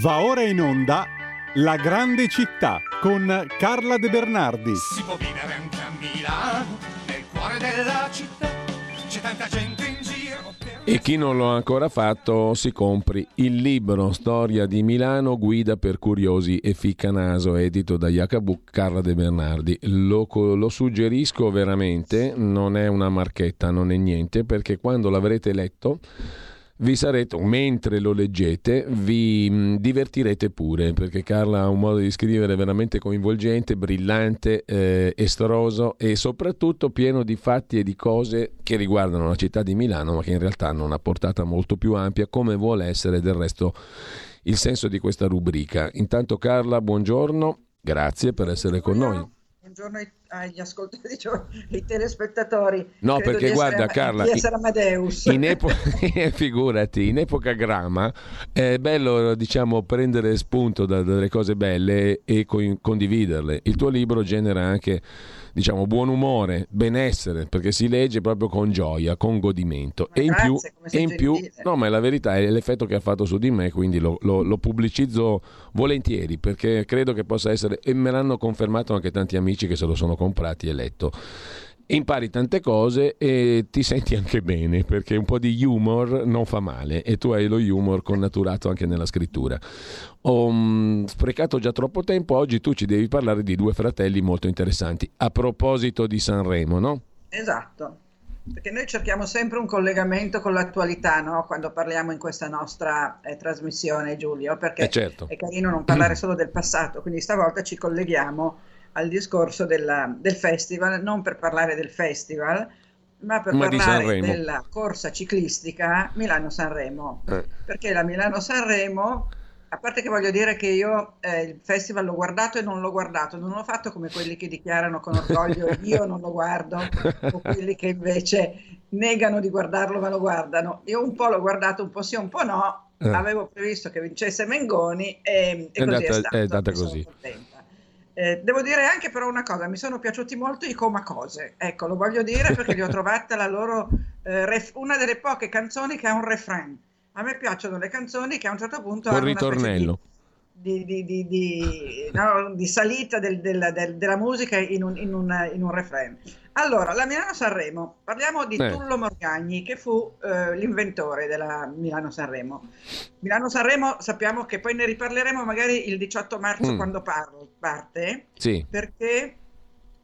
Va ora in onda La grande città con Carla De Bernardi. Si può vivere anche a Milano, nel cuore della città. C'è tanta gente in giro. per- E chi non l'ha ancora fatto si compri il libro Storia di Milano, guida per curiosi e ficcanaso, edito da Jacobuc Carla De Bernardi. Lo, lo suggerisco veramente, non è una marchetta, non è niente, perché quando l'avrete letto vi sarete, mentre lo leggete, vi mh, divertirete pure, perché Carla ha un modo di scrivere veramente coinvolgente, brillante, eh, estroso e soprattutto pieno di fatti e di cose che riguardano la città di Milano, ma che in realtà hanno una portata molto più ampia, come vuole essere del resto il senso di questa rubrica. Intanto Carla, buongiorno, grazie per essere con noi. Buongiorno ai- agli ascoltatori, cioè, ai telespettatori. No, perché essere guarda, Ama- Carla, di in- essere Amadeus. In epoca, figurati, in epoca grama è bello diciamo prendere spunto da- dalle cose belle e co- condividerle. Il tuo libro genera anche diciamo buon umore, benessere, perché si legge proprio con gioia, con godimento. Ma e in grazie, più, come e in più no, ma la verità è l'effetto che ha fatto su di me, quindi lo, lo- lo pubblicizzo volentieri perché credo che possa essere, e me l'hanno confermato anche tanti amici che se lo sono comprati e letto impari tante cose e ti senti anche bene perché un po' di humor non fa male e tu hai lo humor connaturato anche nella scrittura. Ho mm, sprecato già troppo tempo, oggi tu ci devi parlare di due fratelli molto interessanti. A proposito di Sanremo, no? Esatto. Perché noi cerchiamo sempre un collegamento con l'attualità, no? Quando parliamo in questa nostra eh, trasmissione, Giulio, perché Eh certo. è carino non parlare solo del passato, quindi stavolta ci colleghiamo al discorso della- del festival, non per parlare del festival, ma per Ma parlare della corsa ciclistica Milano-Sanremo. Eh, perché la Milano-Sanremo, a parte che voglio dire che io eh, il festival l'ho guardato e non l'ho guardato, non l'ho fatto come quelli che dichiarano con orgoglio io non lo guardo, o quelli che invece negano di guardarlo ma lo guardano. Io un po' l'ho guardato, un po' sì, un po' no. Eh. Avevo previsto che vincesse Mengoni e, e È così andata- è stato. è andata così. contenta. Eh, devo dire anche però una cosa, mi sono piaciuti molto i Comacose, ecco, lo voglio dire perché li ho trovate la loro, eh, ref- una delle poche canzoni che ha un refrain. A me piacciono le canzoni che a un certo punto specie ritornello. di, di- di- di- no, di salita del- del- del- della musica in un, in un- in un refrain. Allora, la Milano-Sanremo, parliamo di Eh. Tullo Morgagni, che fu eh, l'inventore della Milano-Sanremo. Milano-Sanremo sappiamo che poi ne riparleremo magari il 18 marzo Mm. quando parlo- parte, Sì, perché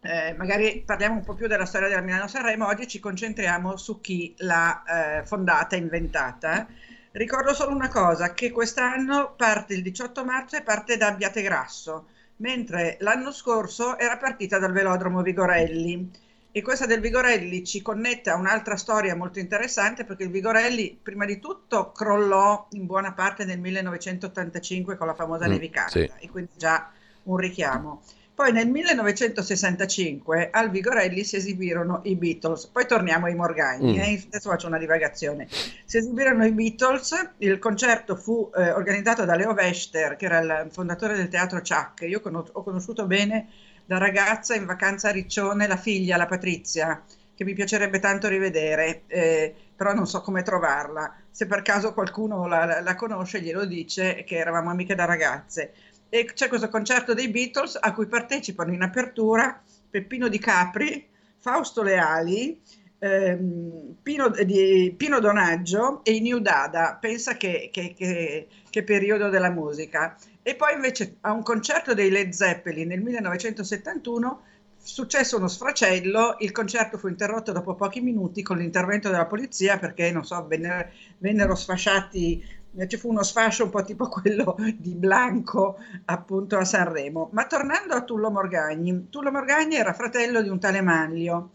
eh, magari parliamo un po' più della storia della Milano-Sanremo, oggi ci concentriamo su chi l'ha eh, fondata, inventata. Ricordo solo una cosa, che quest'anno parte il 18 marzo e parte da Abbiategrasso, mentre l'anno scorso era partita dal velodromo Vigorelli. E questa del Vigorelli ci connette a un'altra storia molto interessante perché il Vigorelli prima di tutto crollò in buona parte nel 1985 con la famosa Mm, nevicata sì. e quindi già un richiamo. Poi nel 1965 al Vigorelli si esibirono i Beatles, poi torniamo ai Morgagni, Mm. eh, adesso faccio una divagazione. Si esibirono i Beatles, il concerto fu eh, organizzato da Leo Wester, che era il fondatore del teatro Chuck. Io cono- ho conosciuto bene da ragazza in vacanza a Riccione la figlia, la Patrizia, che mi piacerebbe tanto rivedere, eh, però non so come trovarla. Se per caso qualcuno la- la conosce, glielo dice che eravamo amiche da ragazze. E c'è questo concerto dei Beatles a cui partecipano in apertura Peppino Di Capri, Fausto Leali, ehm, Pino, di- Pino Donaggio e i New Dada. Pensa che, che- che- che periodo della musica. E poi invece a un concerto dei Led Zeppelin nel 1971 successo uno sfracello, il concerto fu interrotto dopo pochi minuti con l'intervento della polizia perché, non so, vennero, vennero sfasciati, ci fu uno sfascio un po' tipo quello di Blanco appunto a Sanremo. Ma tornando a Tullo Morgagni, Tullo Morgagni era fratello di un tale Manlio.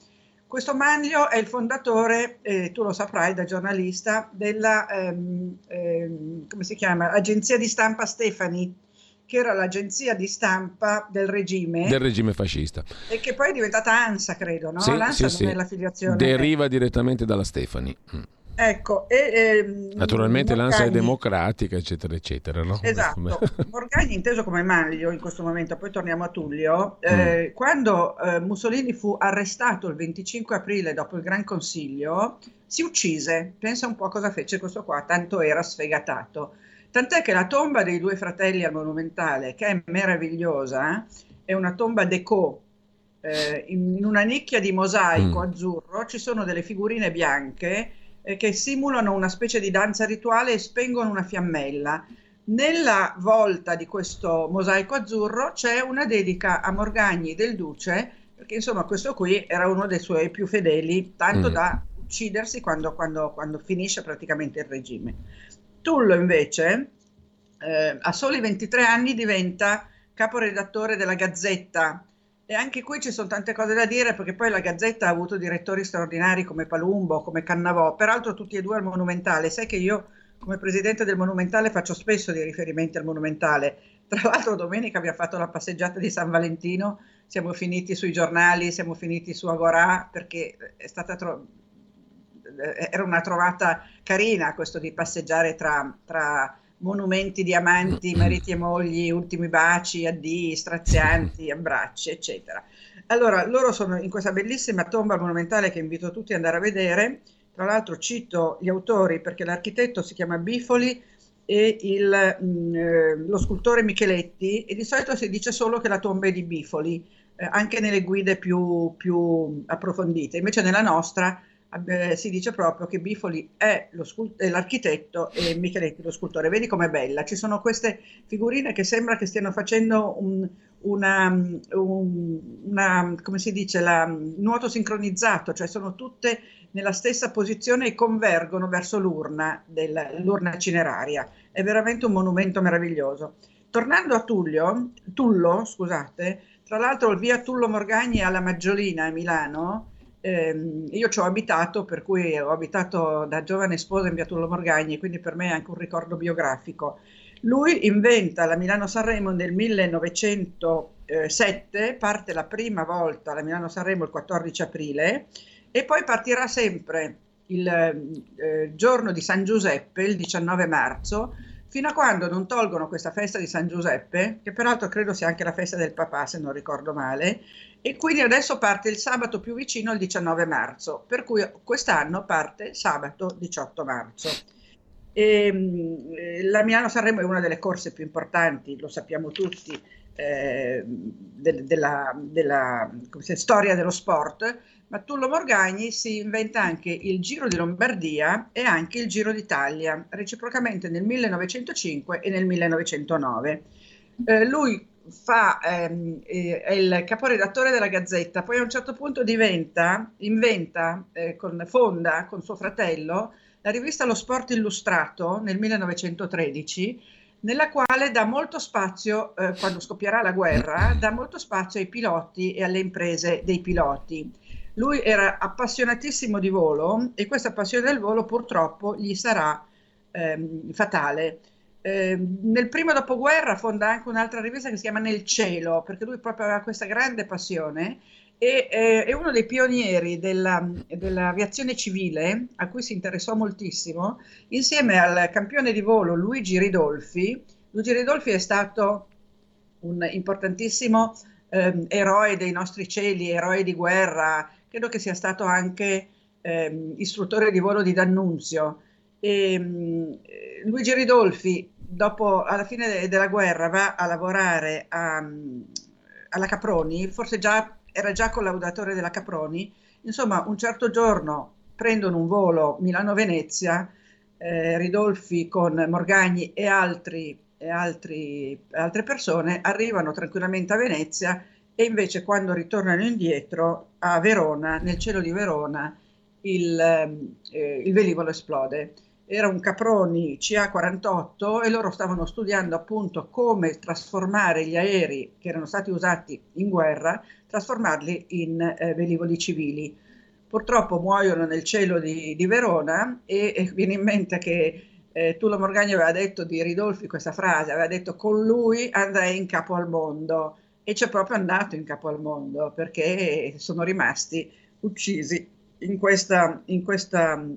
Questo Manlio è il fondatore, eh, tu lo saprai da giornalista, della ehm, ehm, come si chiama? Agenzia di stampa Stefani, che era l'agenzia di stampa del regime del regime fascista. e che poi è diventata ANSA, credo, no? Sì, L'ANSA sì, non sì. è l'affiliazione. Deriva direttamente dalla Stefani. Mm. Ecco, e, ehm, Naturalmente l'ANSA è Morgagni- democratica, eccetera, eccetera. No? Esatto, Morgagni inteso come Manlio in questo momento, poi torniamo a Tullio, Mm. eh, quando eh, Mussolini fu arrestato il 25 aprile dopo il Gran Consiglio, si uccise, pensa un po' cosa fece questo qua, tanto era sfegatato. Tant'è che la tomba dei due fratelli al Monumentale, che è meravigliosa, è una tomba déco, eh, in, in, una nicchia di mosaico mm. azzurro ci sono delle figurine bianche eh, che simulano una specie di danza rituale e spengono una fiammella. Nella volta di questo mosaico azzurro c'è una dedica a Morgagni del Duce, perché insomma questo qui era uno dei suoi più fedeli, tanto mm. da uccidersi quando, quando, quando, finisce praticamente il regime. Tullo invece, eh, a soli 23 anni, diventa caporedattore della Gazzetta, e anche qui ci sono tante cose da dire perché poi la Gazzetta ha avuto direttori straordinari come Palumbo, come Cannavò, peraltro tutti e due al Monumentale. Sai che io come presidente del Monumentale faccio spesso dei riferimenti al Monumentale. Tra l'altro domenica abbiamo fatto la passeggiata di San Valentino, siamo finiti sui giornali, siamo finiti su Agorà perché è stata tro- era una trovata carina questo di passeggiare tra, tra monumenti di amanti, mariti e mogli, ultimi baci, addii, strazianti, abbracci, eccetera. Allora, loro sono in questa bellissima tomba monumentale che invito tutti ad andare a vedere. Tra l'altro cito gli autori perché l'architetto si chiama Bifoli e il, mh, mm, eh, lo scultore Micheletti e di solito si dice solo che la tomba è di Bifoli, eh, anche nelle guide più, più approfondite. Invece nella nostra eh, si dice proprio che Bifoli è, scult- è, l'architetto e Micheletti lo scultore. Vedi com'è bella? Ci sono queste figurine che sembra che stiano facendo un, una, un, una, come si dice, la, nuoto sincronizzato, cioè sono tutte nella stessa posizione e convergono verso l'urna, del, l'urna cineraria. È veramente un monumento meraviglioso. Tornando a Tullio, Tullo, scusate, tra l'altro il via Tullo Morgagni alla Maggiolina a Milano, eh, io ci ho abitato, per cui ho abitato da giovane sposa in via Tullo Morgagni, quindi per me è anche un ricordo biografico. Lui inventa la Milano-Sanremo nel 1907, parte la prima volta la Milano-Sanremo il 14 aprile e poi partirà sempre il eh, giorno di San Giuseppe, il 19 marzo, fino a quando non tolgono questa festa di San Giuseppe, che peraltro credo sia anche la festa del papà, se non ricordo male, e quindi adesso parte il sabato più vicino al 19 marzo, per cui quest'anno parte sabato 18 marzo. E, ehm, la Milano-Sanremo è una delle corse più importanti, lo sappiamo tutti, eh, de, della, della dire, storia dello sport, ma Tullo Morgagni si inventa anche il Giro di Lombardia e anche il Giro d'Italia, reciprocamente nel 1905 e nel 1909. Eh, lui fa, ehm, eh, è il caporedattore della Gazzetta, poi a un certo punto diventa, inventa, eh, con, fonda con suo fratello la rivista Lo Sport Illustrato nel 1913, nella quale dà molto spazio, eh, quando scoppierà la guerra, dà molto spazio ai piloti e alle imprese dei piloti. Lui era appassionatissimo di volo e questa passione del volo purtroppo gli sarà ehm, fatale eh, nel primo dopoguerra fonda anche un'altra rivista che si chiama Nel Cielo, perché lui proprio aveva questa grande passione e eh, è uno dei pionieri della, dell'aviazione civile, a cui si interessò moltissimo, insieme al campione di volo Luigi Ridolfi. Luigi Ridolfi è stato un importantissimo eh, eroe dei nostri cieli, eroe di guerra, credo che sia stato anche ehm, istruttore di volo di D'Annunzio. E, ehm, Luigi Ridolfi dopo, alla fine de- della guerra, va a lavorare a, alla Caproni, forse già, era già collaudatore della Caproni, insomma un certo giorno prendono un volo Milano-Venezia, eh, Ridolfi con Morgagni e, altri, e altri, altre persone arrivano tranquillamente a Venezia e invece quando ritornano indietro a Verona, nel cielo di Verona, il, eh, il velivolo esplode era un Caproni CA48 e loro stavano studiando appunto come trasformare gli aerei che erano stati usati in guerra, trasformarli in eh, velivoli civili. Purtroppo muoiono nel cielo di, di Verona e, e, viene in mente che eh, Tullo Morgagni aveva detto di Ridolfi questa frase, aveva detto con lui andrei in capo al mondo e c'è proprio andato in capo al mondo perché sono rimasti uccisi in questo in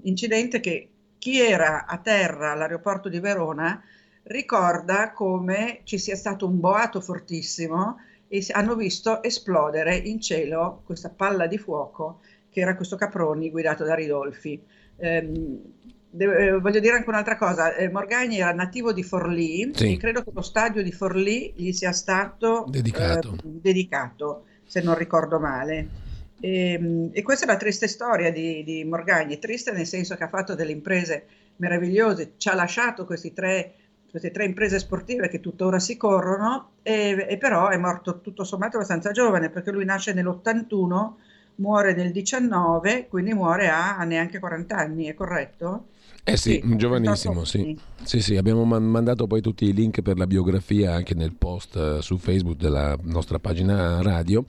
incidente che chi era a terra all'aeroporto di Verona ricorda come ci sia stato un boato fortissimo e hanno visto esplodere in cielo questa palla di fuoco che era questo Caproni guidato da Ridolfi. Eh, De- voglio dire anche un'altra cosa, eh, Morgagni era nativo di Forlì Sì. e credo che lo stadio di Forlì gli sia stato Dedicato. eh, dedicato, se non ricordo male. E, e questa è la triste storia di, di Morgagni, triste nel senso che ha fatto delle imprese meravigliose, ci ha lasciato tre, queste tre imprese sportive che tuttora si corrono, e, e però è morto tutto sommato abbastanza giovane, perché lui nasce nell'81, muore nel 19, quindi muore a neanche 40 anni, è corretto? Eh sì, Sì, giovanissimo, sì. sì. Sì, abbiamo man- mandato poi tutti i link per la biografia anche nel post eh, su Facebook della nostra pagina radio,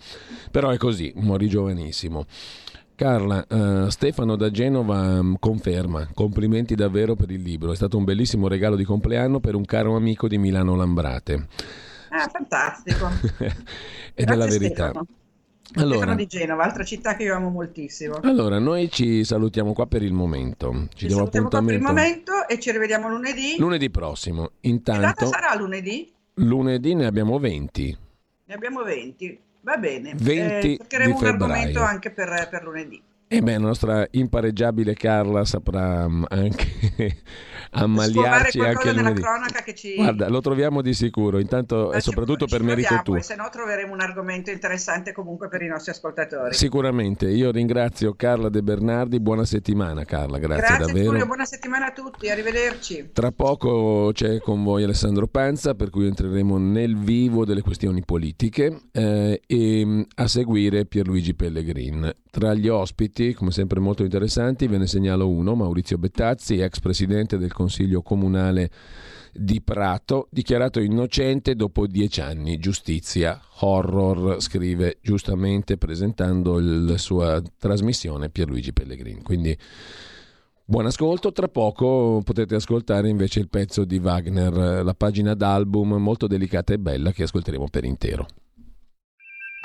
però è così, morì giovanissimo. Carla, eh, Stefano da Genova mm, conferma, complimenti davvero per il libro, è stato un bellissimo regalo di compleanno per un caro amico di Milano Lambrate. Ah, fantastico. Ed è la Grazie, verità. Stefano. Allora, Stefano di Genova, altra città che io amo moltissimo. allora, noi ci salutiamo qua per il momento, ci, Ci diamo salutiamo qua per il appuntamento momento e ci rivediamo lunedì. lunedì prossimo. Che Intanto, sarà lunedì? lunedì ne abbiamo 20. Ne abbiamo 20. Va bene. 20 Eh, cercheremo di un argomento anche per, per lunedì. E beh, la nostra impareggiabile Carla saprà mm, anche ammaliarci anche lunedì. cronaca che ci... Guarda, lo troviamo di sicuro, intanto e soprattutto ci per merito tuo. Se no troveremo un argomento interessante comunque per i nostri ascoltatori. Sicuramente, io ringrazio Carla De Bernardi, buona settimana Carla, grazie, Grazie davvero. Giulio, buona settimana a tutti, arrivederci. Tra poco c'è con voi Alessandro Panza, per cui entreremo nel vivo delle questioni politiche eh, e mh, a seguire Pierluigi Pellegrin. Tra gli ospiti, come sempre molto interessanti, ve ne segnalo uno, Maurizio Bettazzi, ex presidente del Consiglio Comunale di Prato, dichiarato innocente dopo dieci anni. Giustizia, horror, scrive giustamente presentando la sua trasmissione Pierluigi Pellegrin. Quindi Buon ascolto, tra poco potete ascoltare invece il pezzo di Wagner, la pagina d'album molto delicata e bella che ascolteremo per intero.